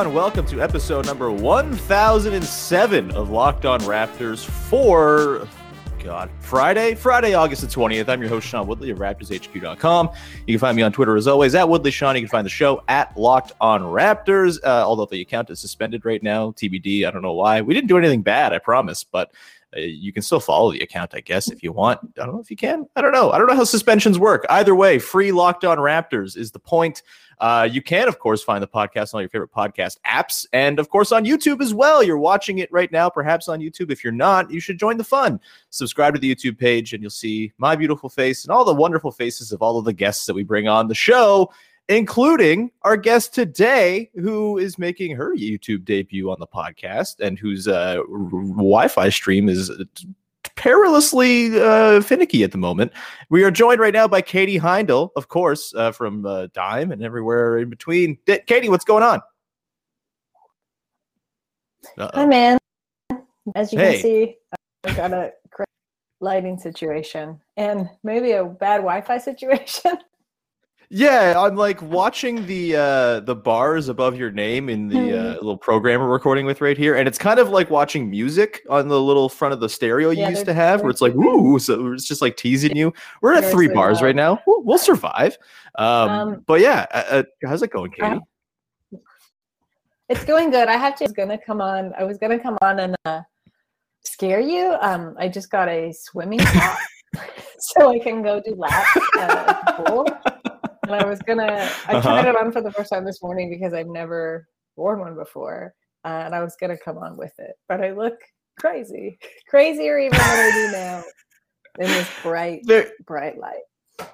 On? Welcome to episode number 1007 of Locked On Raptors for God, Friday, Friday, August the 20th. I'm your host, Sean Woodley of RaptorsHQ.com. You can find me on Twitter as always at Woodley Sean. You can find the show at Locked On Raptors, uh, although the account is suspended right now. TBD. I don't know why. We didn't do anything bad, I promise, but uh, you can still follow the account, I guess, if you want. I don't know if you can. I don't know. I don't know how suspensions work. Either way, free Locked On Raptors is the point. Uh, you can, of course, find the podcast on all your favorite podcast apps and, of course, on YouTube as well. You're watching it right now, perhaps on YouTube. If you're not, you should join the fun. Subscribe to the YouTube page, and you'll see my beautiful face and all the wonderful faces of all of the guests that we bring on the show, including our guest today, who is making her YouTube debut on the podcast and whose uh, Wi Fi stream is perilously uh, finicky at the moment. We are joined right now by Katie Heindl, of course, uh, from uh, Dime and everywhere in between. D- Katie, what's going on? Uh-oh. Hi, man. As you Hey. can see, I've got a great lighting situation and maybe a bad Wi-Fi situation. Yeah, I'm like watching the uh the bars above your name in the uh, little program we're recording with right here, and it's kind of like watching music on the little front of the stereo you Yeah, used to have, where it's like ooh, so it's just like teasing you. We're at three bars right now. We'll, we'll survive. Um, Um, but yeah, uh, uh, how's it going, Katie? it's going good. I have to. I was gonna come on. I was gonna come on and uh, scare you. Um, I just got a swimming top, so I can go do laps uh, at pool. And I was gonna. I Uh-huh. tried it on for the first time this morning because I've never worn one before, uh, and I was gonna come on with it, but I look crazy, crazier even than I do now in this bright, There- bright light.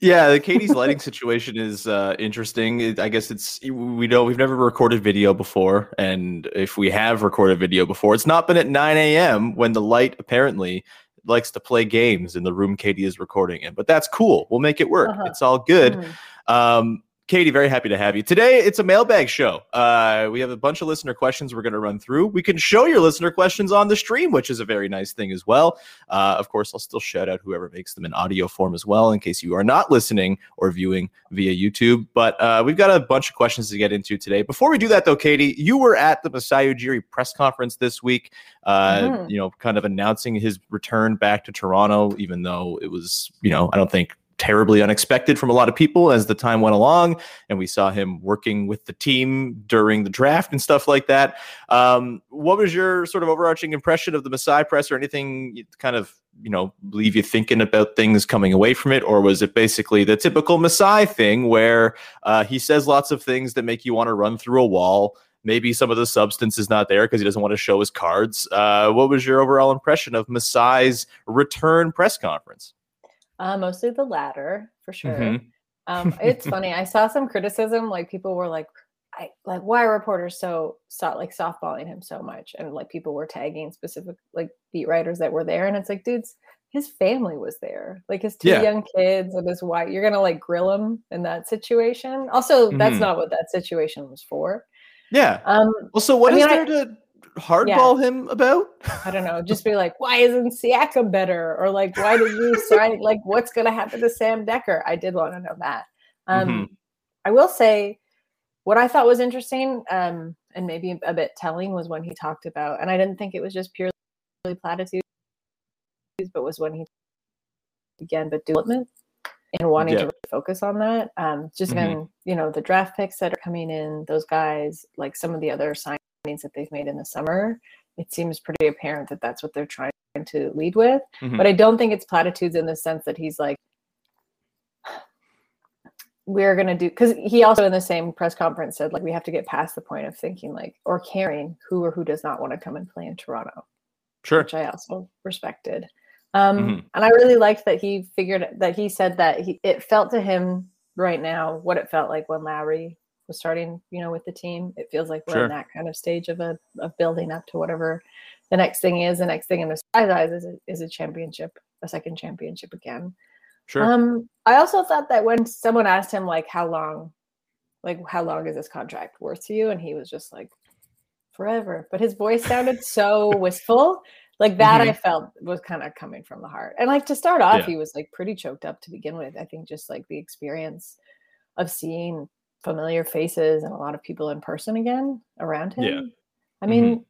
Yeah, the Katie's lighting situation is uh, interesting. It- I guess it's we know we've never recorded video before, and if we have recorded video before, it's not been at 9 a.m. when the light apparently likes to play games in the room Katie is recording in. But that's cool. We'll make it work. Uh-huh. It's all good. Mm. Um, Katie, very happy to have you. Today, it's a mailbag show. Uh, we have a bunch of listener questions we're going to run through. We can show your listener questions on the stream, which is a very nice thing as well. Uh, of course, I'll still shout out whoever makes them in audio form as well, in case you are not listening or viewing via YouTube. But uh, we've got a bunch of questions to get into today. Before we do that, though, Katie, you were at the Masai Ujiri press conference this week, uh, Mhm. you know, kind of announcing his return back to Toronto, even though it was, you know, I don't think terribly unexpected from a lot of people as the time went along and we saw him working with the team during the draft and stuff like that. Um, what was your sort of overarching impression of the Masai press or anything kind of you know leave you thinking about things coming away from it? Or was it basically the typical Masai thing where uh, he says lots of things that make you want to run through a wall? Maybe some of the substance is not there because he doesn't want to show his cards. Uh, what was your overall impression of Masai's return press conference Uh, mostly the latter, for sure. Mhm. Um, it's funny. I saw some criticism, like people were like, "I like why are reporters so so like softballing him so much?" And like people were tagging specific like beat writers that were there, and it's like, dudes, his family was there, like his two Yeah. young kids and his wife. You're gonna like grill him in that situation. Also, that's Mhm. not what that situation was for. Yeah. Um, Also, what I is mean, I- there to hardball him about? I don't know. Just be like, why isn't Siakam better? Or like, why did you sign? Like, what's going to happen to Sam Dekker? I did want to know that. Um, Mhm. I will say, what I thought was interesting um, and maybe a bit telling was when he talked about, and I didn't think it was just purely platitudes, but was when he began but development and wanting Yeah. to really focus on that. Um, just again, you know, the draft picks that are coming in, those guys, like some of the other signings that they've made in the summer, it seems pretty apparent that that's what they're trying to lead with. Mhm. But I don't think it's platitudes in the sense that he's like, we're going to do, because he also in the same press conference said, like, we have to get past the point of thinking, like, or caring who or who does not want to come and play in Toronto Sure. which I also respected. Um, Mhm. And I really liked that he figured that he said that he, it felt to him right now what it felt like when Lowry was starting, you know, with the team. It feels like we're Sure. in that kind of stage of a of building up to whatever the next thing is. The next thing in the eyes is a, is a championship, a second championship again. Sure. Um, I also thought that when someone asked him like how long, like how long is this contract worth to you, and he was just like forever. But his voice sounded so wistful, like that. I felt was kind of coming from the heart. And like to start off, Yeah. he was like pretty choked up to begin with. I think just like the experience of seeing familiar faces and a lot of people in person again around him. Yeah. I mm-hmm. mean,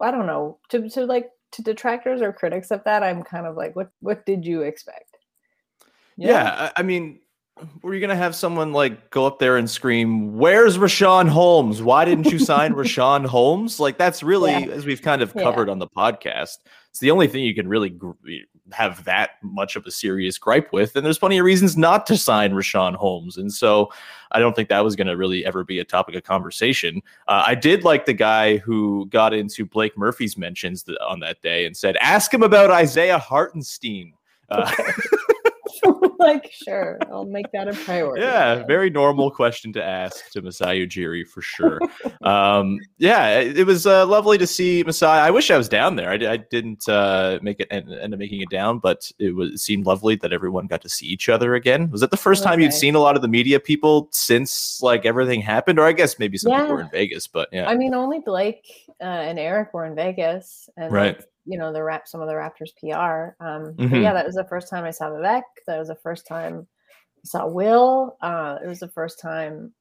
I don't know to to like to detractors or critics of that. I'm kind of like, what what did you expect? Yeah, I, I mean, were you gonna have someone like go up there and scream, "Where's Richaun Holmes? Why didn't you sign Richaun Holmes?" Like that's really, Yeah. as we've kind of Yeah. covered on the podcast, it's the only thing you can really gr- have that much of a serious gripe with. And there's plenty of reasons not to sign Richaun Holmes, and so I don't think that was going to really ever be a topic of conversation. Uh, I did like the guy who got into Blake Murphy's mentions th- on that day and said, "Ask him about Isaiah Hartenstein." Uh, like, sure, I'll make that a priority. Yeah, very normal question to ask to Masai Ujiri for sure. um, yeah, it, it was uh, lovely to see Masai. I wish I was down there. I, I didn't uh, make it end, end up making it down, but it was it seemed lovely that everyone got to see each other again. Was that the first was time you'd seen a lot of the media people since like everything happened? Or I guess maybe some people were in Vegas, but yeah, I mean, only Blake uh, and Eric were in Vegas, and Right. You know, the rap, some of the Raptors PR. Um, Mhm. yeah, that was the first time I saw Vivek. That was the first time I saw Will. Uh, it was the first time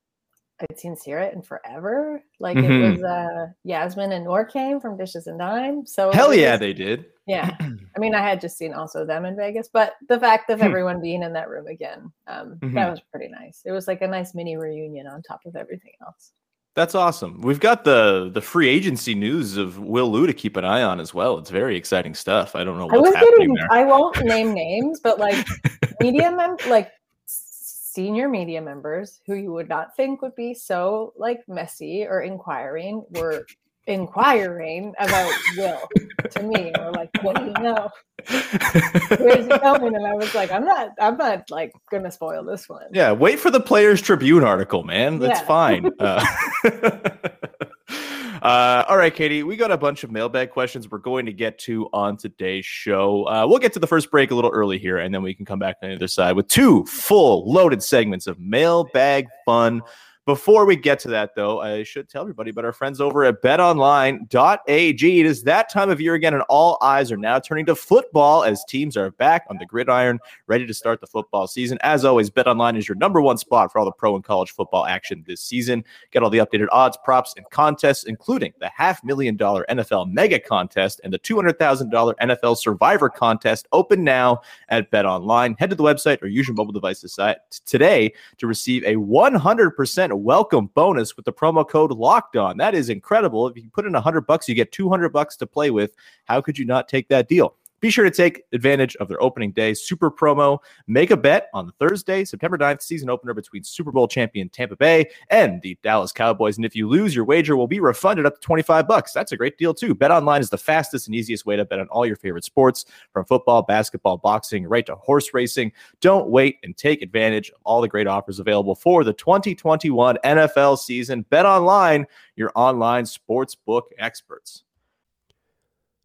I'd seen Sirat in forever. Like Mhm. it was uh, Yasmin and Nor came from Dishes and Dime. So hell yeah, just- they did. yeah. I mean, I had just seen also them in Vegas, but the fact of Hmm. everyone being in that room again, um, Mhm. that was pretty nice. It was like a nice mini reunion on top of everything else. That's awesome. We've got the the free agency news of Will Lou to keep an eye on as well. It's very exciting stuff. I don't know I was getting, there. I won't name names, but like media mem like senior media members who you would not think would be so like messy or inquiring were inquiring about Will to me or like, what do you know? Where's it going? And I was like, I'm not, I'm not like gonna spoil this one. Yeah, wait for the Players Tribune article, man. That's Yeah. fine. Uh, uh, all right, Katie, we got a bunch of mailbag questions we're going to get to on today's show. Uh, we'll get to the first break a little early here, and then we can come back on the other side with two full loaded segments of mailbag fun. Before we get to that, though, I should tell everybody about our friends over at betonline.ag. It is that time of year again, and all eyes are now turning to football as teams are back on the gridiron, ready to start the football season. As always, BetOnline is your number one spot for all the pro and college football action this season. Get all the updated odds, props, and contests, including the half million dollar NFL mega contest and the $200,000 NFL survivor contest, open now at BetOnline. Head to the website or use your mobile device today to receive a 100% welcome bonus with the promo code locked on. That is incredible. If you put in 100 bucks, you get 200 bucks to play with. How could you not take that deal? Be sure to take advantage of their opening day super promo. Make a bet on Thursday, September 9th, season opener between Super Bowl champion Tampa Bay and the Dallas Cowboys. And if you lose, your wager will be refunded up to 25 bucks. That's a great deal too. Bet online is the fastest and easiest way to bet on all your favorite sports from football, basketball, boxing, right to horse racing. Don't wait and take advantage of all the great offers available for the 2021 NFL season. Bet online, your online sports book experts.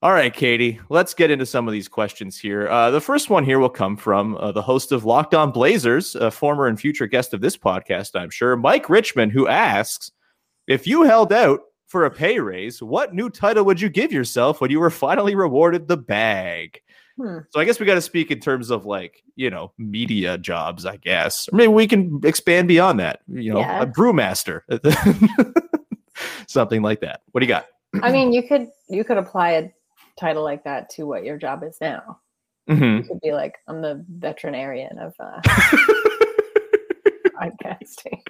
All right, Katie, let's get into some of these questions here. Uh, the first one here will come from uh, the host of Locked On Blazers, a former and future guest of this podcast, I'm sure, Mike Richmond, who asks If you held out for a pay raise, what new title would you give yourself when you were finally rewarded the bag? Hmm. So I guess we got to speak in terms of like, you know, media jobs, I guess. Or maybe we can expand beyond that, you know, Yeah. a brewmaster, something like that. What do you got? I mean, you could you could apply a title like that to what your job is now. Mhm. You could be like, I'm the veterinarian of uh, podcasting.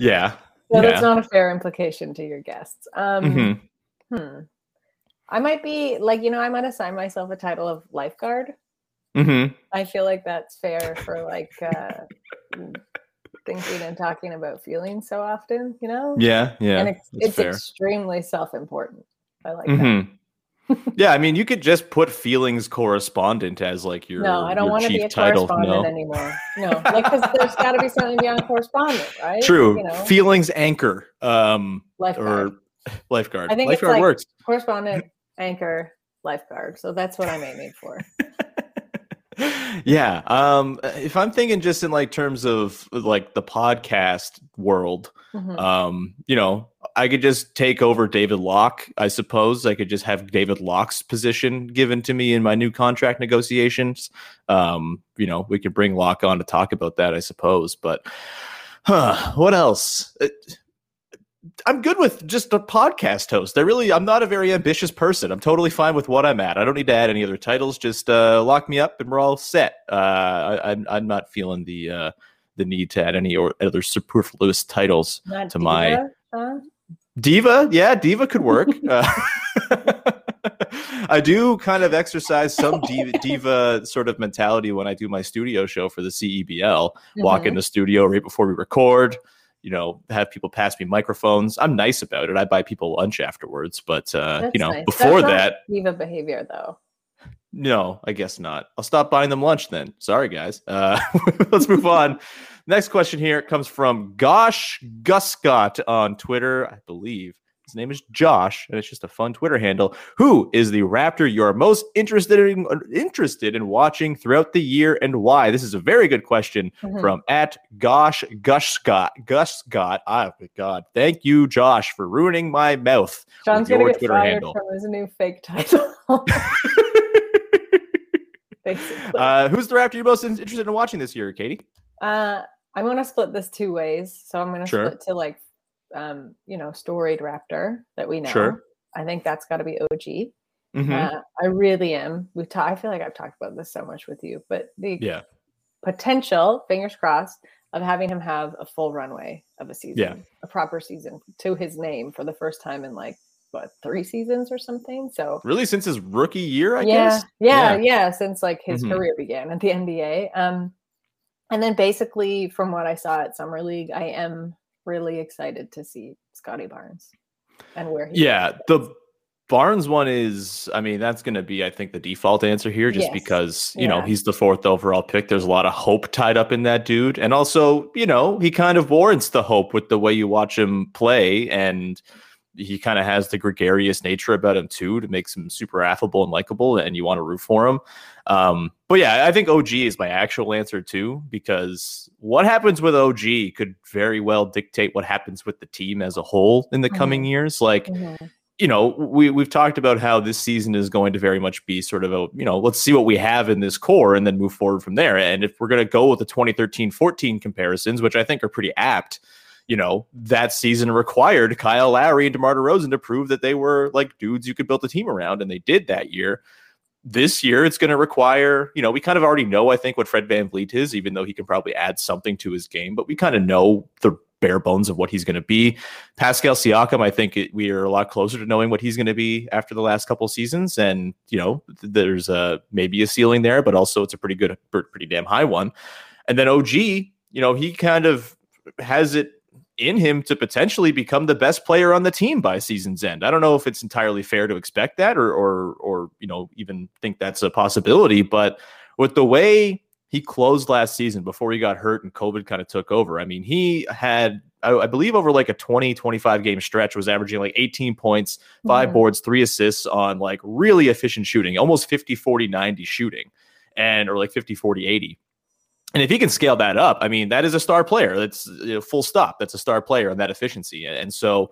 Yeah. So yeah. that's not a fair implication to your guests. Um, Mhm. hmm. I might be like, you know, I might assign myself a title of lifeguard. Mhm. I feel like that's fair for like uh, thinking and talking about feelings so often, you know? Yeah, yeah. And it's, it's extremely self important. I like that. Mhm. yeah, I mean, you could just put feelings correspondent as like your No, I don't want to be a title. correspondent No, anymore. No, like because there's got to be something beyond correspondent, right? true. You know, Feelings anchor, um, Lifeguard. or lifeguard. I think lifeguard like works. correspondent, anchor, lifeguard. So that's what I'm aiming for. yeah. Um, if I'm thinking just in like terms of like the podcast world, Mhm. um, you know, I could just take over David Locke. I suppose I could just have David Locke's position given to me in my new contract negotiations. Um, you know, we could bring Locke on to talk about that, I suppose. But huh, what else? Uh, I'm good with just a podcast host. I really, I'm not a very ambitious person. I'm totally fine with what I'm at. I don't need to add any other titles. Just uh, lock me up, and we're all set. Uh, I, I'm, I'm not feeling the uh, the need to add any or other superfluous titles Not to my diva. Yeah, diva could work. uh, I do kind of exercise some diva, diva sort of mentality when I do my studio show for the CEBL. Walk Mhm. in the studio right before we record. You know, have people pass me microphones. I'm nice about it. I buy people lunch afterwards, but uh, you know, nice. before that, diva behavior though. no, I guess not. I'll stop buying them lunch then. Sorry, guys. Uh, let's move on. Next question here comes from Gosh Guscott on Twitter, I believe. His name is Josh, and it's just a fun Twitter handle. Who is the Raptor you are most interested in interested in watching throughout the year, and why? This is a very good question Mhm. from at Gosh Guscott. Guscott. Oh my God! Thank you, Josh, for ruining my mouth John's gonna get Twitter fired handle. from his new fake title. Uh, who's the Raptor you're most interested in watching this year, Katie? Uh, I'm gonna split this two ways. So I'm gonna Sure. split to like, um, you know, storied raptor that we know. Sure. I think that's got to be OG. Mhm. Uh, I really am. We've ta- I feel like I've talked about this so much with you, but the Yeah. potential, fingers crossed, of having him have a full runway of a season, Yeah. a proper season to his name for the first time in like what three seasons or something. So Really, since his rookie year, I yeah, guess. yeah, yeah, yeah. since like his Mhm. career began at the NBA. Um, and then basically from what I saw at Summer League, I am really excited to see Scottie Barnes and where he Yeah, the Barnes one is. I mean, that's going to be, I think, the default answer here, just Yes. because you know he's the fourth overall pick. There's a lot of hope tied up in that dude, and also, you know, he kind of warrants the hope with the way you watch him play, and he kind of has the gregarious nature about him too, to makes him super affable and likable, and you want to root for him. Um, but yeah, I think OG is my actual answer too, because what happens with OG could very well dictate what happens with the team as a whole in the coming years. Like, Mhm. you know, we we've talked about how this season is going to very much be sort of a, you know, let's see what we have in this core and then move forward from there. And if we're going to go with the 2013-14 comparisons, which I think are pretty apt, you know, that season required Kyle Lowry and DeMar DeRozan to prove that they were like dudes you could build a team around, and they did that year. This year, it's going to require, you know, we kind of already know, I think, what Fred VanVleet is, even though he can probably add something to his game, but we kind of know the bare bones of what he's going to be. Pascal Siakam, I think it, we are a lot closer to knowing what he's going to be after the last couple seasons. And, you know, there's a maybe a ceiling there, but also it's a pretty good, pretty damn high one. And then OG, you know, he kind of has it in him to potentially become the best player on the team by season's end. I don't know if it's entirely fair to expect that or or or you know even think that's a possibility, but with the way he closed last season before he got hurt and COVID kind of took over. I mean, he had I, I believe over like a 20 25 game stretch was averaging like 18 points, 5 mm-hmm. boards, 3 assists on like really efficient shooting, almost 50 40 90 shooting and or like 50 40 80 and if he can scale that up, I mean, that is a star player. That's you know, full stop. That's a star player and that efficiency. And so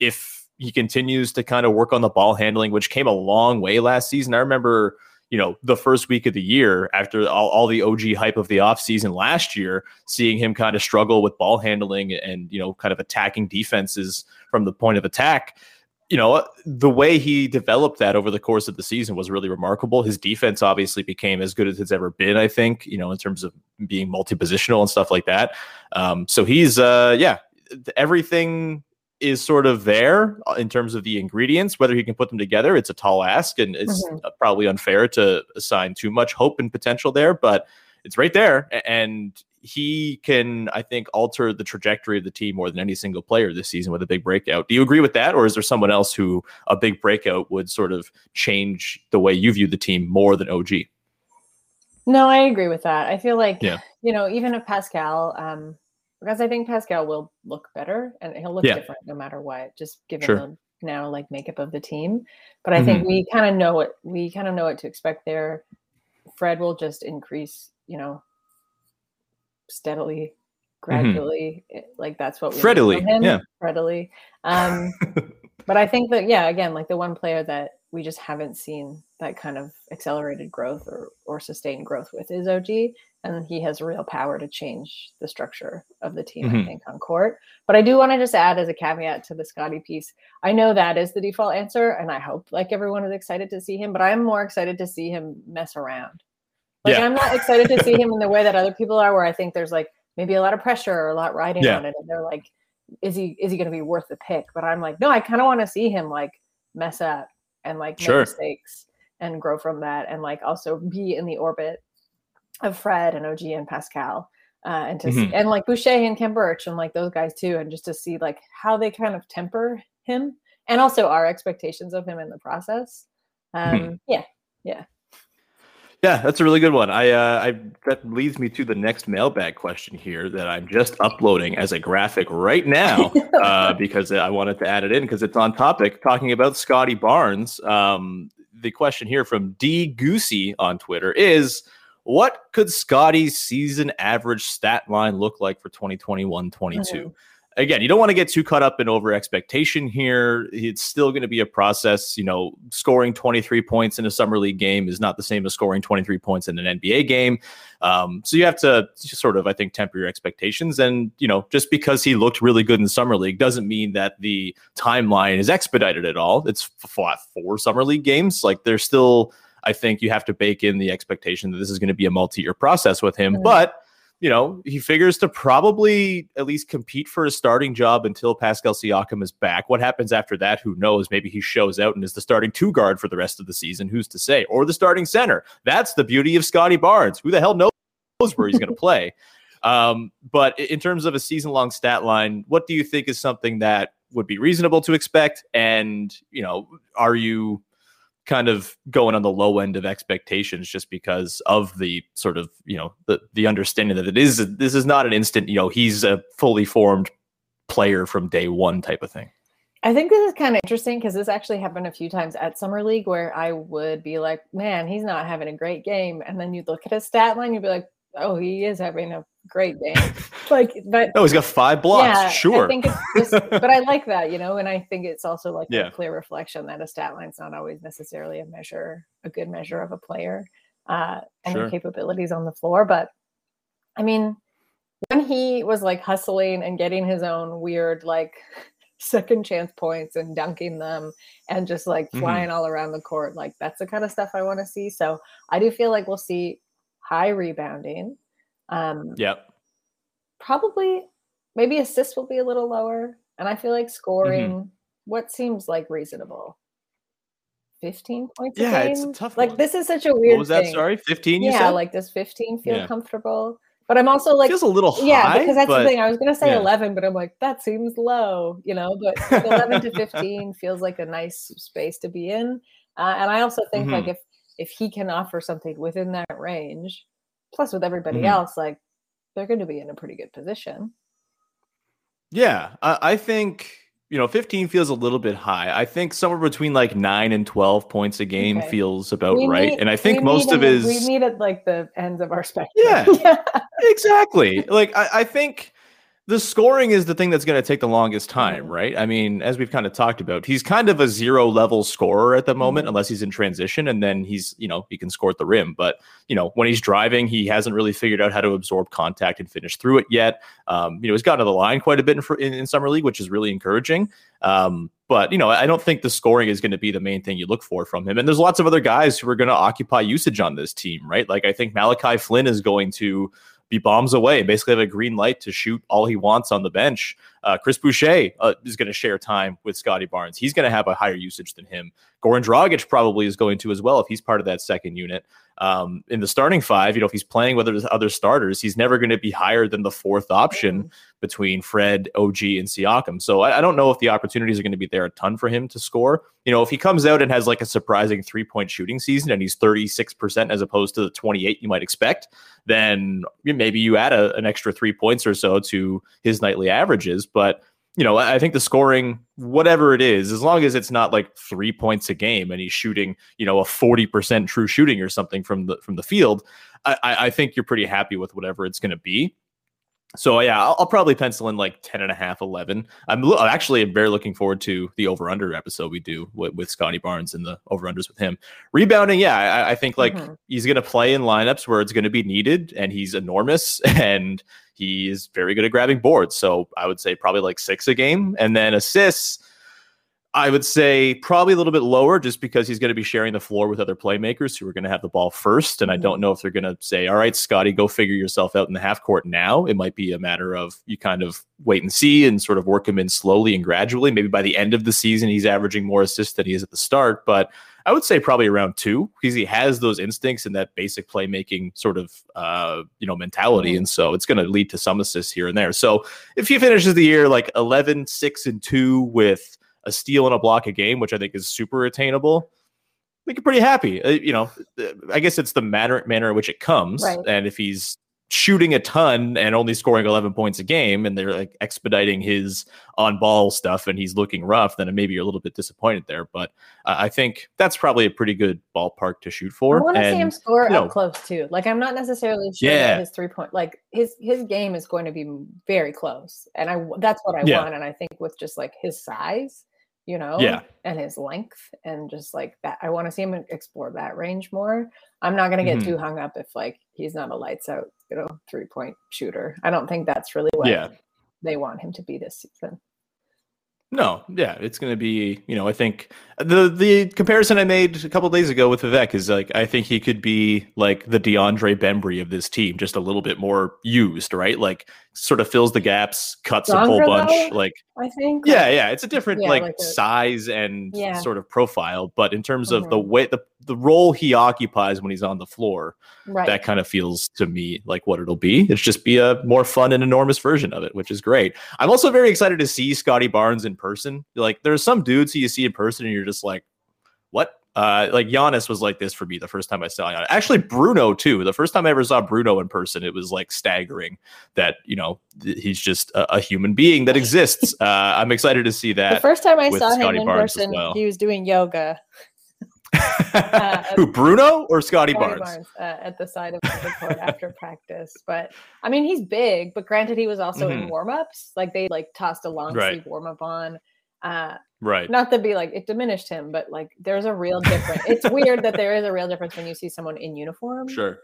if he continues to kind of work on the ball handling, which came a long way last season, I remember, you know, the first week of the year after all, all the OG hype of the offseason last year, seeing him kind of struggle with ball handling and, you know, kind of attacking defenses from the point of attack you know, the way he developed that over the course of the season was really remarkable. His defense obviously became as good as it's ever been, I think, you know, in terms of being multi positional and stuff like that. Um, so he's, uh, yeah, everything is sort of there in terms of the ingredients. Whether he can put them together, it's a tall ask, and it's mm-hmm. probably unfair to assign too much hope and potential there, but it's right there. And he can, I think, alter the trajectory of the team more than any single player this season with a big breakout. Do you agree with that, or is there someone else who a big breakout would sort of change the way you view the team more than OG? No, I agree with that. I feel like, yeah. you know, even if Pascal, um, because I think Pascal will look better and he'll look yeah. different no matter what, just given sure. the now like makeup of the team. But I mm-hmm. think we kind of know what we kind of know what to expect there. Fred will just increase, you know, steadily, mm-hmm. gradually. Mm-hmm. Like that's what we Freddily, yeah, Freddily. Um, but I think that yeah, again, like the one player that we just haven't seen that kind of accelerated growth or or sustained growth with is OG, and he has real power to change the structure of the team. Mm-hmm. I think on court. But I do want to just add as a caveat to the Scottie piece. I know that is the default answer, and I hope like everyone is excited to see him. But I'm more excited to see him mess around like yeah. I'm not excited to see him in the way that other people are, where I think there's like maybe a lot of pressure or a lot riding yeah. on it, and they're like, is he is he going to be worth the pick? But I'm like, no, I kind of want to see him like mess up and like make mistakes and grow from that, and like also be in the orbit of Fred and OG and Pascal. Uh, and to mm-hmm. see, and like Boucher and Khem Birch and like those guys too, and just to see like how they kind of temper him and also our expectations of him in the process. Mm-hmm. Um, mm-hmm. Yeah, yeah. Yeah, that's a really good one. I, uh, I that leads me to the next mailbag question here that I'm just uploading as a graphic right now uh, because I wanted to add it in because it's on topic. Talking about Scottie Barnes, um, the question here from D Goosey on Twitter is: What could Scottie's season average stat line look like for 2021-22? Mm-hmm again, you don't want to get too caught up in over expectation here. It's still going to be a process. You know, scoring 23 points in a summer league game is not the same as scoring 23 points in an NBA game. Um, so you have to sort of, I think, temper your expectations. And, you know, just because he looked really good in summer league doesn't mean that the timeline is expedited at all. It's fought four summer league games. Like there's still, I think you have to bake in the expectation that this is going to be a multi-year process with him. Mm-hmm. But you know, he figures to probably at least compete for a starting job until Pascal Siakam is back. What happens after that? Who knows? Maybe he shows out and is the starting two guard for the rest of the season. Who's to say? Or the starting center. That's the beauty of Scottie Barnes. Who the hell knows where he's going to play? Um, but in terms of a season long stat line, what do you think is something that would be reasonable to expect? And, you know, are you kind of going on the low end of expectations just because of the sort of you know the the understanding that it is this is not an instant you know he's a fully formed player from day one type of thing. I think this is kind of interesting because this actually happened a few times at summer league where i would be like man he's not having a great game. And then you'd look at his stat line you'd be like oh he is having a great game. like, but oh, he's got five blocks. yeah, sure. I think it's just, but I like that, you know, and I think it's also like Yeah. a clear reflection that a stat line's not always necessarily a measure, a good measure of a player uh, and Sure. their capabilities on the floor. But I mean, when he was like hustling and getting his own weird like second chance points and dunking them and just like Mhm. flying all around the court, like that's the kind of stuff I want to see. So I do feel like we'll see high rebounding. Um, yep. probably maybe assists will be a little lower and i feel like scoring what seems like reasonable 15 points Yeah, a game it's a tough like one. this is such a weird What was that? thing. Sorry, fifteen. Yeah said like does 15 feel Yeah. comfortable but i'm also like feels a little high, yeah because that's but- the thing i was gonna say yeah. 11 but i'm like that seems low you know but 11 to 15 feels like a nice space to be in uh, and i also think like Mhm. if if he can offer something within that range plus with everybody Mhm. else like they're going to be in a pretty good position Yeah, I, I think you know 15 feels a little bit high. I think somewhere between like nine and 12 points a game Okay. feels about We right. need- and I think most of them- his we need at like the ends of our spectrum Yeah. exactly. Like I, I think the scoring is the thing that's going to take the longest time, Mm-hmm. right? I mean, as we've kind of talked about, he's kind of a zero level scorer at the moment, Mm-hmm. unless he's in transition, and then he's you know he can score at the rim. But you know when he's driving, he hasn't really figured out how to absorb contact and finish through it yet. Um, you know he's gotten to the line quite a bit in, in, in summer league, which is really encouraging. Um, but you know I don't think the scoring is going to be the main thing you look for from him. And there's lots of other guys who are going to occupy usage on this team, right? Like I think Malachi Flynn is going to be bombs away, basically have a green light to shoot all he wants on the bench. Uh, Chris Boucher uh, is going to share time with Scottie Barnes. He's going to have a higher usage than him. Goran Dragic probably is going to as well if he's part of that second unit. Um, in the starting five, you know, if he's playing with other- other starters, he's never going to be higher than the fourth option between Fred, OG, and Siakam. So I, I don't know if the opportunities are going to be there a ton for him to score. You know, if he comes out and has like a surprising three point shooting season and he's 36% as opposed to the 28 you might expect, then maybe you add a, an extra three points or so to his nightly averages. But you know, I think the scoring, whatever it is, as long as it's not like three points a game and he's shooting, you know, a 40% true shooting or something from the from the field, I I think you're pretty happy with whatever it's going to be. So yeah, I'll, I'll probably pencil in like 10 and a half, 11. I'm lo- actually very looking forward to the over under episode we do with, with Scottie Barnes and the over unders with him. Rebounding, yeah, I, I think like Mhm. he's going to play in lineups where it's going to be needed and he's enormous and he is very good at grabbing boards. So I would say probably like six a game. And then assists, I would say probably a little bit lower just because he's going to be sharing the floor with other playmakers who are going to have the ball first. And I don't know if they're going to say, all right, Scottie, go figure yourself out in the half court now. It might be a matter of you kind of wait and see and sort of work him in slowly and gradually. Maybe by the end of the season, he's averaging more assists than he is at the start. But I would say probably around two because he has those instincts and that basic playmaking sort of uh, you know mentality, and so it's going to lead to some assists here and there. So if he finishes the year like 11, 6, and two with a steal and a block a game, which I think is super attainable, I think you're pretty happy. Uh, you know, uh, I guess it's the manner manner in which it comes, Right. and if he's shooting a ton and only scoring 11 points a game and they're like expediting his on ball stuff and he's looking rough then maybe you're a little bit disappointed there but uh, i think that's probably a pretty good ballpark to shoot for I want to see him score you know, up close too. Like I'm not necessarily sure Yeah. that his three point, like his his game is going to be very close, and I that's what I Yeah. want. And I think with just like his size, you know, Yeah. and his length, and just like that, I want to see him explore that range more. I'm not going to get Mhm. too hung up if like he's not a lights out, you know, three point shooter. I don't think that's really what Yeah. they want him to be this season. No, yeah, it's going to be, you know, I think the the comparison I made a couple days ago with Vivek is like I think he could be like the DeAndre Bembry of this team, just a little bit more used, right? Like sort of fills the gaps, cuts a whole bunch, though, like I think. yeah, like- yeah, it's a different Yeah, like, like a- size and Yeah. sort of profile, but in terms of the Mhm. way the the role he occupies when he's on the floor, Right. that kind of feels to me like what it'll be. It's just be a more fun and enormous version of it, which is great. I'm also very excited to see Scottie Barnes in person. Like there's some dudes who you see in person and you're just like, what? Uh, like Giannis was like this for me the first time I saw Giannis. Actually, Bruno too. The first time I ever saw Bruno in person, it was like staggering that you know th- he's just a, a human being that exists. uh, I'm excited to see that. the first time I saw him in Barnes person, well. he was doing yoga. Uh, Who Bruno or Scottie Scottie Barnes? uh, at the side of the court after practice. But I mean, he's big. But granted, he was also in Mhm. warm-ups. Like they like tossed a long Right. sleeve warm-up on. Uh, Right. not to be like it diminished him, but like there's a real difference. it's weird that there is a real difference when you see someone in uniform. Sure.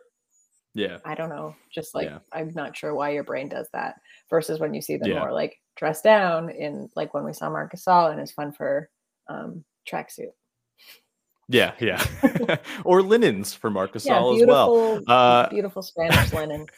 Yeah. I don't know. Just like Yeah. I'm not sure why your brain does that versus when you see them Yeah. more like dressed down in like when we saw Marcus Gasol and his fun for um tracksuit. Yeah. Yeah. or linens for Marcus Yeah, as well. beautiful, Uh, beautiful Spanish linen.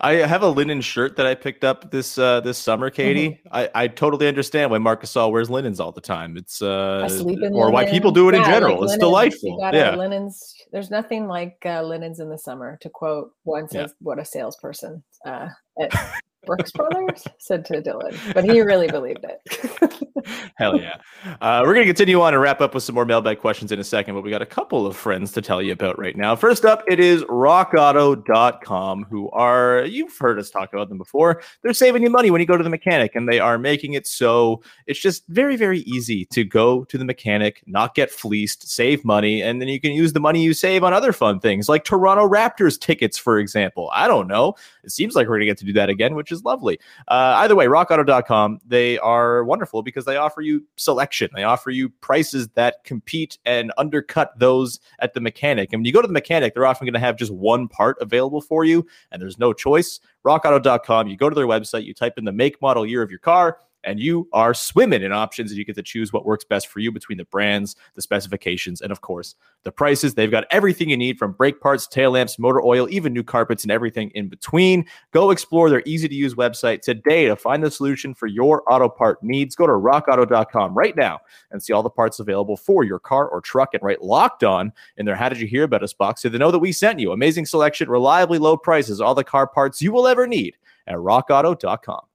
I have a linen shirt that I picked up this uh, this summer, Katie. Mm-hmm. I, I totally understand why Marcus Gasol wears linens all the time. It's uh, in or why people do it in Yeah, like general. it's linens. delightful. Yeah. linens. There's nothing like uh, linens in the summer. To quote once, Yeah. what a salesperson uh, at Brooks Brothers said to Dylan, but he really believed it. Hell yeah. Uh, we're going to continue on and wrap up with some more mailbag questions in a second, but we got a couple of friends to tell you about right now. First up, it is rockauto.com, who are, you've heard us talk about them before. They're saving you money when you go to the mechanic, and they are making it so it's just very, very easy to go to the mechanic, not get fleeced, save money, and then you can use the money you save on other fun things like Toronto Raptors tickets, for example. I don't know. It seems like we're going to get to do that again, which is lovely. Uh, either way, rockauto.com, they are wonderful because they offer you selection. They offer you prices that compete and undercut those at the mechanic. And when you go to the mechanic, they're often going to have just one part available for you, and there's no choice. Rockauto.com, you go to their website, you type in the make, model, year of your car, and you are swimming in options and you get to choose what works best for you between the brands, the specifications, and of course, the prices. They've got everything you need from brake parts, tail lamps, motor oil, even new carpets, and everything in between. Go explore their easy to use website today to find the solution for your auto part needs. Go to rockauto.com right now and see all the parts available for your car or truck and write locked on in their How Did You Hear About Us box so they know that we sent you. Amazing selection, reliably low prices, all the car parts you will ever need at rockauto.com.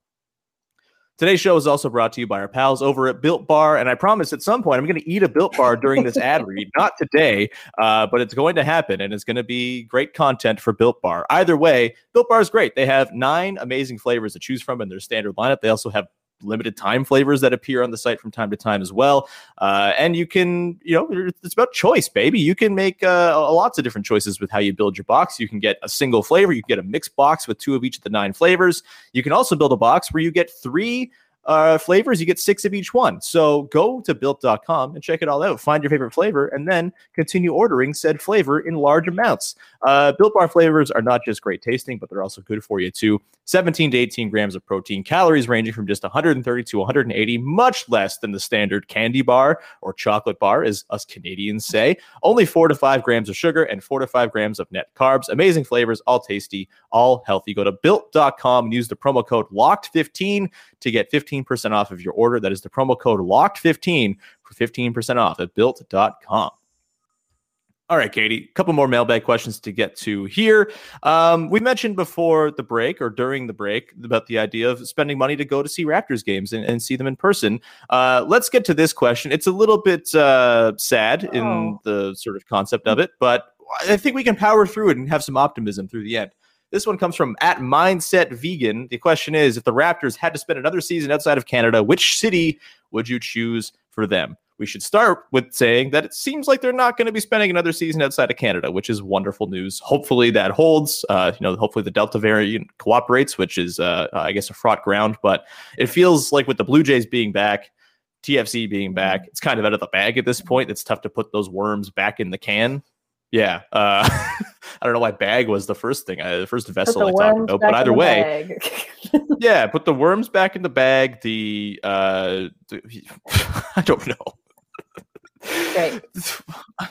Today's show is also brought to you by our pals over at Built Bar, and I promise at some point I'm going to eat a Built Bar during this ad read. Not today, uh, but it's going to happen, and it's going to be great content for Built Bar. Either way, Built Bar is great. They have nine amazing flavors to choose from in their standard lineup. They also have limited time flavors that appear on the site from time to time as well. Uh, and you can, you know, it's about choice, baby. You can make uh, lots of different choices with how you build your box. You can get a single flavor, you can get a mixed box with two of each of the nine flavors. You can also build a box where you get three uh, flavors, you get six of each one. So go to built.com and check it all out. Find your favorite flavor and then continue ordering said flavor in large amounts. Uh, Built Bar flavors are not just great tasting, but they're also good for you too. 17 to 18 grams of protein, calories ranging from just 130 to 180, much less than the standard candy bar or chocolate bar, as us Canadians say. Only four to five grams of sugar and four to five grams of net carbs. Amazing flavors, all tasty, all healthy. Go to built.com and use the promo code LOCKED15 to get 15% off of your order. That is the promo code LOCKED15 for 15% off at built.com. All right, Katie, a couple more mailbag questions to get to here. Um, we mentioned before the break or during the break about the idea of spending money to go to see Raptors games and, and see them in person. Uh, let's get to this question. It's a little bit uh, sad in Oh. the sort of concept of it, but I think we can power through it and have some optimism through the end. This one comes from at Mindset Vegan. The question is if the Raptors had to spend another season outside of Canada, which city would you choose for them? We should start with saying that it seems like they're not going to be spending another season outside of Canada, which is wonderful news. Hopefully that holds. Uh, you know, hopefully the Delta variant cooperates, which is, uh, I guess, a fraught ground. But it feels like with the Blue Jays being back, TFC being back, it's kind of out of the bag at this point. It's tough to put those worms back in the can. Yeah, uh, I don't know why bag was the first thing, uh, the first vessel I talked about. But either way, yeah, put the worms back in the bag. The uh, the- I don't know.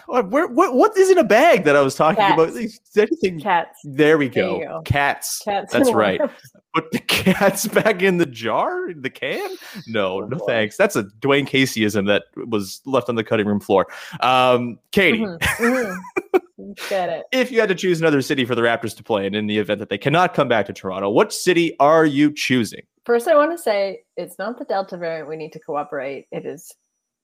What, where, what, what is in a bag that I was talking Cats. about? Is anything? Cats. There we go. you go. Cats. Cats. That's right. Put the cats back in the jar, in the can. No, Oh, no thanks. That's a Dwane Caseyism that was left on the cutting room floor. Um, Katie, Mhm, mhm. Get it. if you had to choose another city for the Raptors to play in, in the event that they cannot come back to Toronto, what city are you choosing? First, I want to say it's not the Delta variant we need to cooperate. It is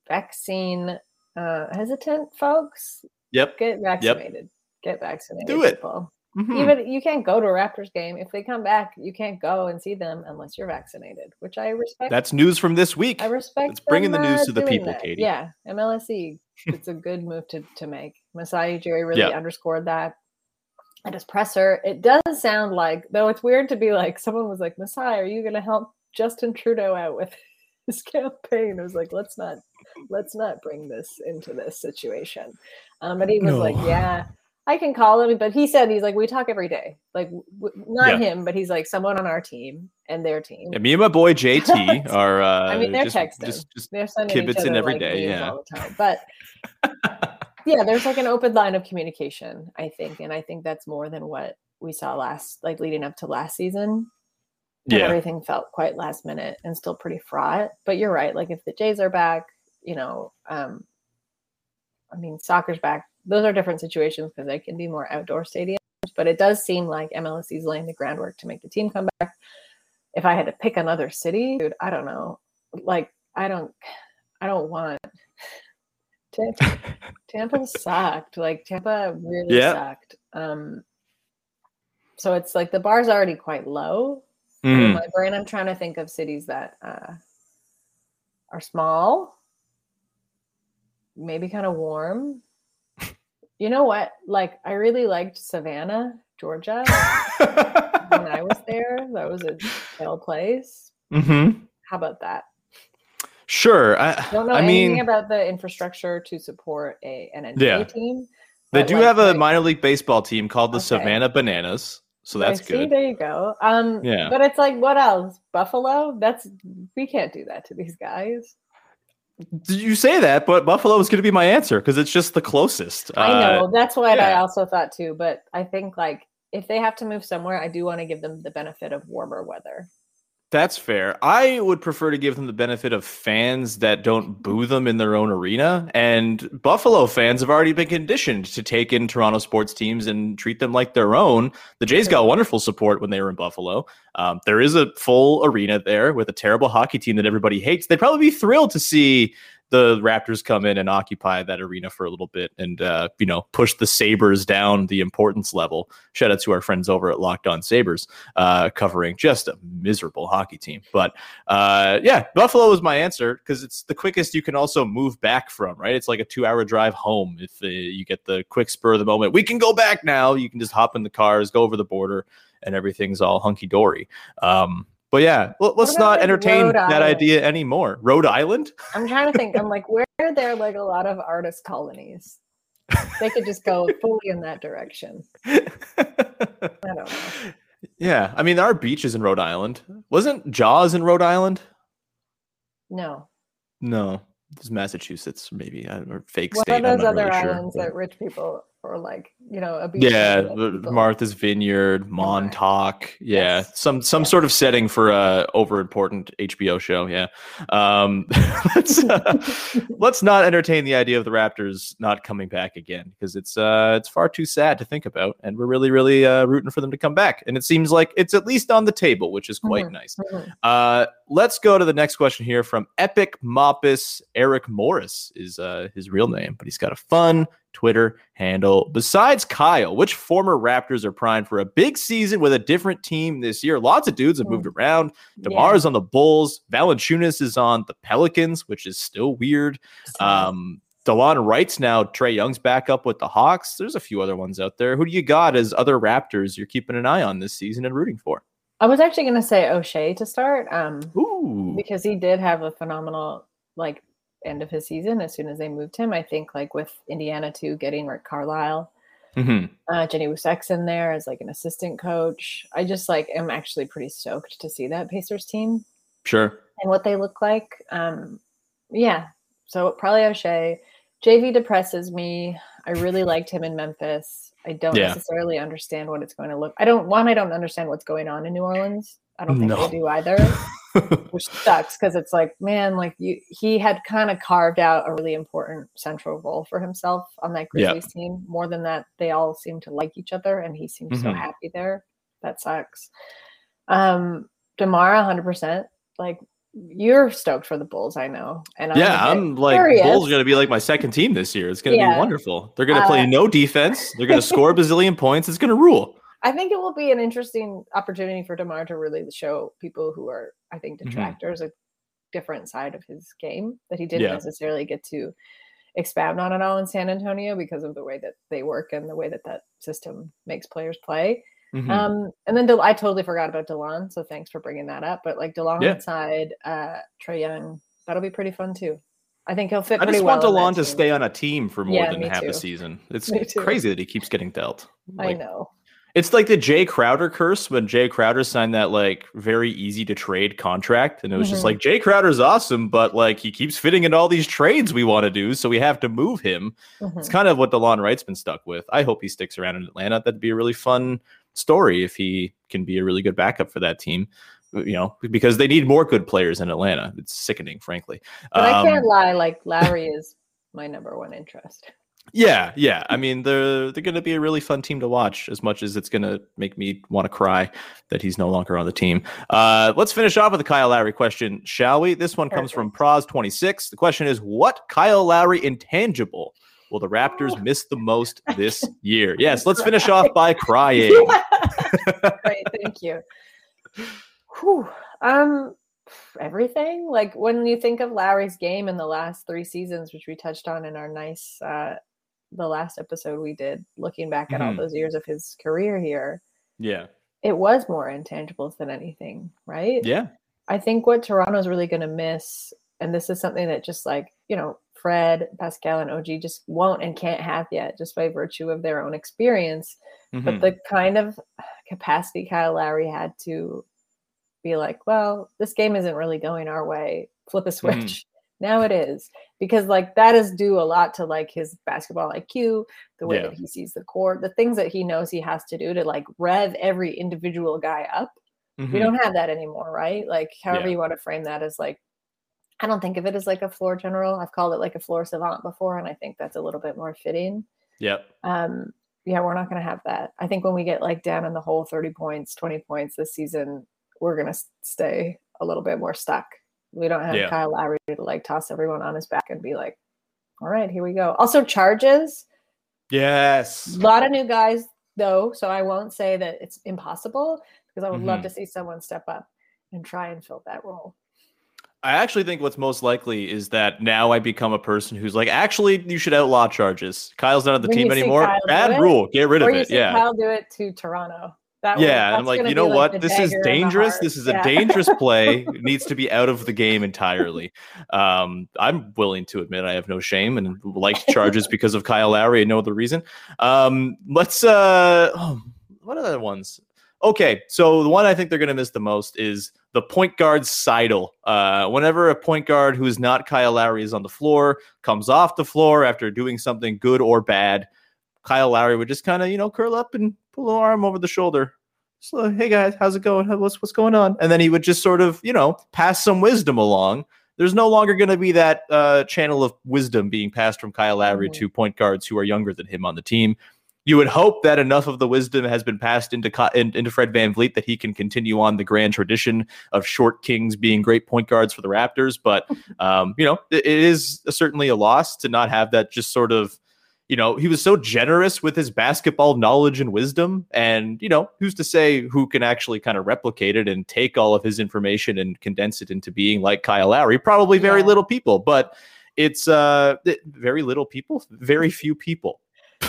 vaccine uh, hesitant folks. Yep. Get vaccinated. Get vaccinated. Do it. People. Mhm. even you can't go to a Raptors game if they come back. You can't go and see them unless you're vaccinated, which I respect. That's news from this week. I respect. It's bringing the news uh, to the people, that. Katie. Yeah, MLSE. it's a good move to to make. Masai Ujiri really Yeah. underscored that at his presser. It does sound like, though, it's weird to be like someone was like, Masai, are you going to help Justin Trudeau out with his campaign? It was like, let's not let's not bring this into this situation. Um, but he was like, yeah. I can call him, but he said he's like we talk every day, like w- not Yeah. him, but he's like someone on our team and their team. Yeah, me and my boy JT are. Uh, I mean, they're just, texting. Just, just they're sending each other, every like, day, yeah. all the time. But yeah, there's like an open line of communication, I think, and I think that's more than what we saw last, like leading up to last season. Yeah. everything felt quite last minute and still pretty fraught. But you're right. Like if the Jays are back, you know, um, I mean, soccer's back. Those are different situations because they can be more outdoor stadiums. But it does seem like MLS is laying the groundwork to make the team come back. If I had to pick another city, dude, I don't know. Like I don't, I don't want. Tampa, Tampa sucked. Like Tampa really Yeah. sucked. Um, so it's like the bar's already quite low. In Mhm. my brain, I'm trying to think of cities that uh, are small, maybe kind of warm. You know what? Like, I really liked Savannah, Georgia. when I was there, that was a chill place. Mm-hmm. How about that? Sure. I, Don't know I anything mean, about the infrastructure to support a an NBA Yeah. team. they do like, have a like- minor league baseball team called the Okay. Savannah Bananas, so that's see, good. There you go. Um, Yeah. But it's like, what else? Buffalo? That's we can't do that to these guys. Did you say that? But Buffalo is going to be my answer because it's just the closest. I Uh, know that's what I also thought too. But I think like if they have to move somewhere, I do want to give them the benefit of warmer weather. That's fair. I would prefer to give them the benefit of fans that don't boo them in their own arena. And Buffalo fans have already been conditioned to take in Toronto sports teams and treat them like their own. The Jays got wonderful support when they were in Buffalo. Um, there is a full arena there with a terrible hockey team that everybody hates. They'd probably be thrilled to see the Raptors come in and occupy that arena for a little bit and uh, you know push the Sabres down the importance level. Shout out to our friends over at Locked On Sabres, uh, covering just a miserable hockey team. But uh, yeah, Buffalo is my answer because it's the quickest you can also move back from. Right, it's like a two-hour drive home if uh, you get the quick spur of the moment. We can go back now. You can just hop in the cars, go over the border, and everything's all hunky dory. Um, but yeah, let's not entertain Rhode that Island? idea anymore. Rhode Island. I'm trying to think. I'm like, where are there like a lot of artist colonies? They could just go fully in that direction. I don't know. Yeah, I mean there are beaches in Rhode Island. Wasn't Jaws in Rhode Island? No. No, it's Massachusetts, maybe or fake What state. are I'm those other really islands but- that rich people or like, you know, a beach? yeah, Martha's Vineyard, Montauk. Yeah, some some sort of setting for a over important HBO show. Yeah, um, let's uh, let's not entertain the idea of the Raptors not coming back again because it's uh it's far too sad to think about, and we're really really uh, rooting for them to come back. And it seems like it's at least on the table, which is quite Mhm, nice. mhm. Uh, let's go to the next question here from Epic Moppus. Eric Morris is uh, his real name, but he's got a fun Twitter handle. Besides Kyle, which former Raptors are primed for a big season with a different team this year? Lots of dudes have moved around. Demar's on the Bulls. Valanciunas is on the Pelicans, which is still weird. Um, Delon Wright's now Trae Young's back up with the Hawks. There's a few other ones out there. Who do you got as other Raptors you're keeping an eye on this season and rooting for? I was actually going to say Oshae to start, um, because he did have a phenomenal like end of his season as soon as they moved him. I think like with Indiana too, getting Rick Carlisle, Mhm. uh, Jenny Boucek's in there as like an assistant coach. I just like am actually pretty stoked to see that Pacers team Sure. and what they look like. Um, yeah, so probably Oshae. JV depresses me. I really liked him in Memphis. I don't Yeah. necessarily understand what it's going to look. I don't one. I don't understand what's going on in New Orleans. I don't think No. they do either, which sucks because it's like, man, like you, he had kind of carved out a really important central role for himself on that Yeah. Grizzlies team. More than that, they all seem to like each other, and he seems so Mhm. happy there. That sucks. Um, Demara, hundred percent. Like you're stoked for the Bulls, I know, and yeah, a bit I'm like curious. Bulls are going to be like my second team this year. It's going to Yeah. be wonderful. They're going to play Uh, no defense. They're going to score a bazillion points. It's going to rule. I think it will be an interesting opportunity for Demar to really show people who are, I think, Mm-hmm. detractors a different side of his game that he didn't Yeah. necessarily get to expound on at all in San Antonio because of the way that they work and the way that that system makes players play. Mhm. Um, and then Del- I totally forgot about Delon, so thanks for bringing that up. But like Delon Yeah. inside uh, Trae Young, that'll be pretty fun too. I think he'll fit I just well. want DeLon to stay on a team for more Yeah, than half too. the season. It's crazy that he keeps getting dealt. I know. It's like the Jae Crowder curse when Jae Crowder signed that like very easy to trade contract. And it was just Mhm. like Jae Crowder's awesome, but like he keeps fitting in all these trades we want to do, so we have to move him. It's Mhm. kind of what DeLon Wright's been stuck with. I hope he sticks around in Atlanta. That'd be a really fun story if he can be a really good backup for that team. You know, because they need more good players in Atlanta. It's sickening, frankly. But I Um, can't lie, like Lowry is my number one interest. Yeah, yeah. I mean, they're they're going to be a really fun team to watch. As much as it's going to make me want to cry that he's no longer on the team. Uh, let's finish off with the Kyle Lowry question, shall we? This one comes from Pros twenty six. The question is, what Kyle Lowry intangible will the Raptors miss the most this year? Yes, let's finish off by crying. Great, thank you. Whew. Um, everything. Like when you think of Lowry's game in the last three seasons, which we touched on in our nice, uh, the last episode we did, looking back at all Mhm. those years of his career here, Yeah, it was more intangibles than anything, right? yeah, I think what Toronto's really going to miss, and this is something that just like, you know, Fred, Pascal, and OG just won't and can't have yet, just by virtue of their own experience. Mhm. But the kind of capacity Kyle Lowry had to be like, well, this game isn't really going our way, flip a switch. Now it is. Because like that is due a lot to like his basketball IQ, the way Yeah. that he sees the court, the things that he knows he has to do to like rev every individual guy up we Mhm. don't have that anymore, right? Like however Yeah. you want to frame that as like I don't think of it as like a floor general. I've called it like a floor savant before, and I think that's a little bit more fitting. Yep. Um, yeah, we're not going to have that. I think when we get like down in the hole, 30 points, 20 points this season, we're going to stay a little bit more stuck. We don't have Yeah. Kyle Lowry to like toss everyone on his back and be like, all right, here we go. Also, charges. Yes. A lot of new guys, though, so I won't say that it's impossible because I would love Mhm. to see someone step up and try and fill that role. I actually think what's most likely is that now I become a person who's like, actually, you should outlaw charges. Kyle's not on the When team anymore. Bad rule. Get rid or of it. Yeah. Kyle do it to Toronto. That yeah, I'm like, you know like what? This is dagger in the dangerous. This is a dangerous play. It needs to be out of the game entirely. Um, I'm willing to admit I have no shame and like charges because of Kyle Lowry and no other reason. Um, let's uh, oh, what are the ones? Okay, so the one I think they're going to miss the most is the point guard Seidel. Uh, whenever a point guard who is not Kyle Lowry is on the floor, comes off the floor after doing something good or bad, Kyle Lowry would just kind of, you know, curl up and pull an arm over the shoulder. So, hey guys, how's it going? What's what's going on? And then he would just sort of, you know, pass some wisdom along. There's no longer going to be that uh, channel of wisdom being passed from Kyle Lowry to point guards who are younger than him on the team. You would hope that enough of the wisdom has been passed into into Fred VanVleet that he can continue on the grand tradition of short kings being great point guards for the Raptors. But um, you know, it is certainly a loss to not have that just sort of you know, he was so generous with his basketball knowledge and wisdom. And, you know, who's to say who can actually kind of replicate it and take all of his information and condense it into being like Kyle Lowry? Probably very little people, but it's uh very little people, very few people.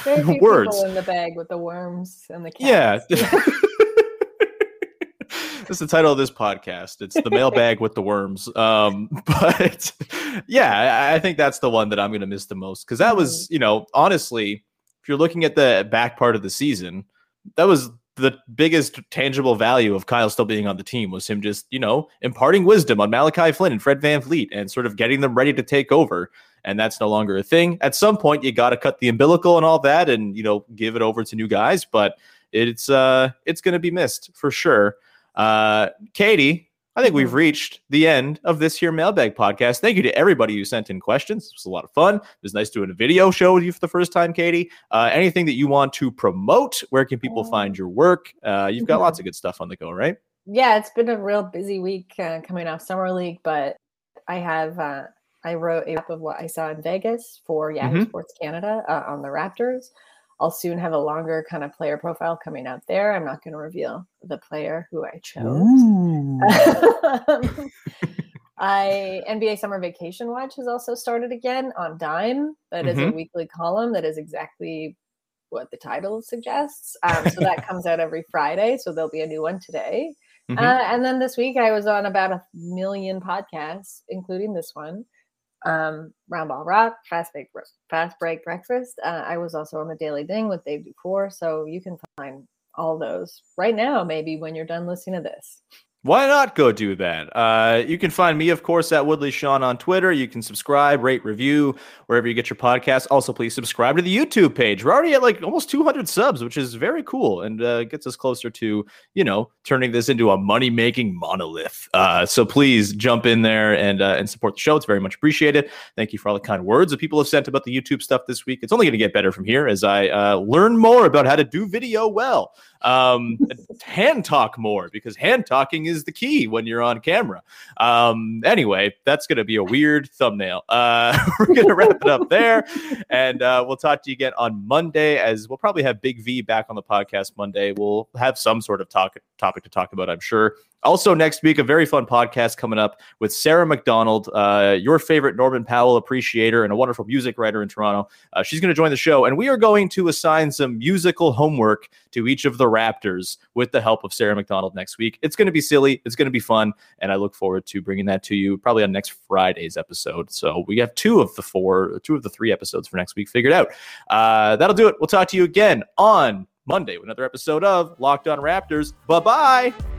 Very few Words. people in the bag with the worms and the cats. Yeah. That's the title of this podcast. It's the mailbag with the worms. Um, but yeah, I, think that's the one that I'm going to miss the most because that was, you know, honestly, if you're looking at the back part of the season, that was the biggest tangible value of Kyle still being on the team was him just, you know, imparting wisdom on Malachi Flynn and Fred VanVleet and sort of getting them ready to take over. And that's no longer a thing. At some point, you got to cut the umbilical and all that and, you know, give it over to new guys. But it's uh it's going to be missed for sure. Uh, Katie, I think we've reached the end of this here mailbag podcast. Thank you to everybody who sent in questions. It was a lot of fun. It was nice doing a video show with you for the first time, Katie. Uh, anything that you want to promote? Where can people find your work? Uh, you've got lots of good stuff on the go, right? yeah, it's been a real busy week uh, coming off summer league, but I have uh, I wrote a map of what I saw in Vegas for Yahoo Mhm. Sports Canada uh, on the Raptors. I'll soon have a longer kind of player profile coming out there. I'm not going to reveal the player who I chose. I NBA Summer Vacation Watch has also started again on Dime. That is Mhm. a weekly column that is exactly what the title suggests. Um, so that comes out every Friday. So there'll be a new one today. Mhm. Uh, and then this week I was on about a million podcasts, including this one, um, Roundball Rock, Fast Break, Fast Break Breakfast. Uh, I was also on the Daily Ding with Dave Dufour, so you can find all those right now. Maybe when you're done listening to this. Why not go do that? Uh, you can find me, of course, at Woodley Sean on Twitter. You can subscribe, rate, review wherever you get your podcasts. Also, please subscribe to the YouTube page. We're already at like almost 200 subs, which is very cool and uh, gets us closer to, you know, turning this into a money making monolith. Uh, so please jump in there and uh, and support the show. It's very much appreciated. Thank you for all the kind words that people have sent about the YouTube stuff this week. It's only going to get better from here as I uh, learn more about how to do video well um hand talk more because hand talking is the key when you're on camera. Um anyway that's gonna be a weird thumbnail. Uh we're gonna wrap it up there and uh we'll talk to you again on monday as we'll probably have big v back on the podcast monday. We'll have some sort of talk topic to talk about i'm sure also next week a very fun podcast coming up with sarah mcdonald uh your favorite norman powell appreciator and a wonderful music writer in toronto uh, she's going to join the show and we are going to assign some musical homework to each of the Raptors with the help of Sarah McDonald next week. It's going to be silly. It's going to be fun. And I look forward to bringing that to you probably on next Friday's episode. So we have two of the four, two of the three episodes for next week figured out. Uh, that'll do it. We'll talk to you again on Monday with another episode of Locked On Raptors. Bye bye.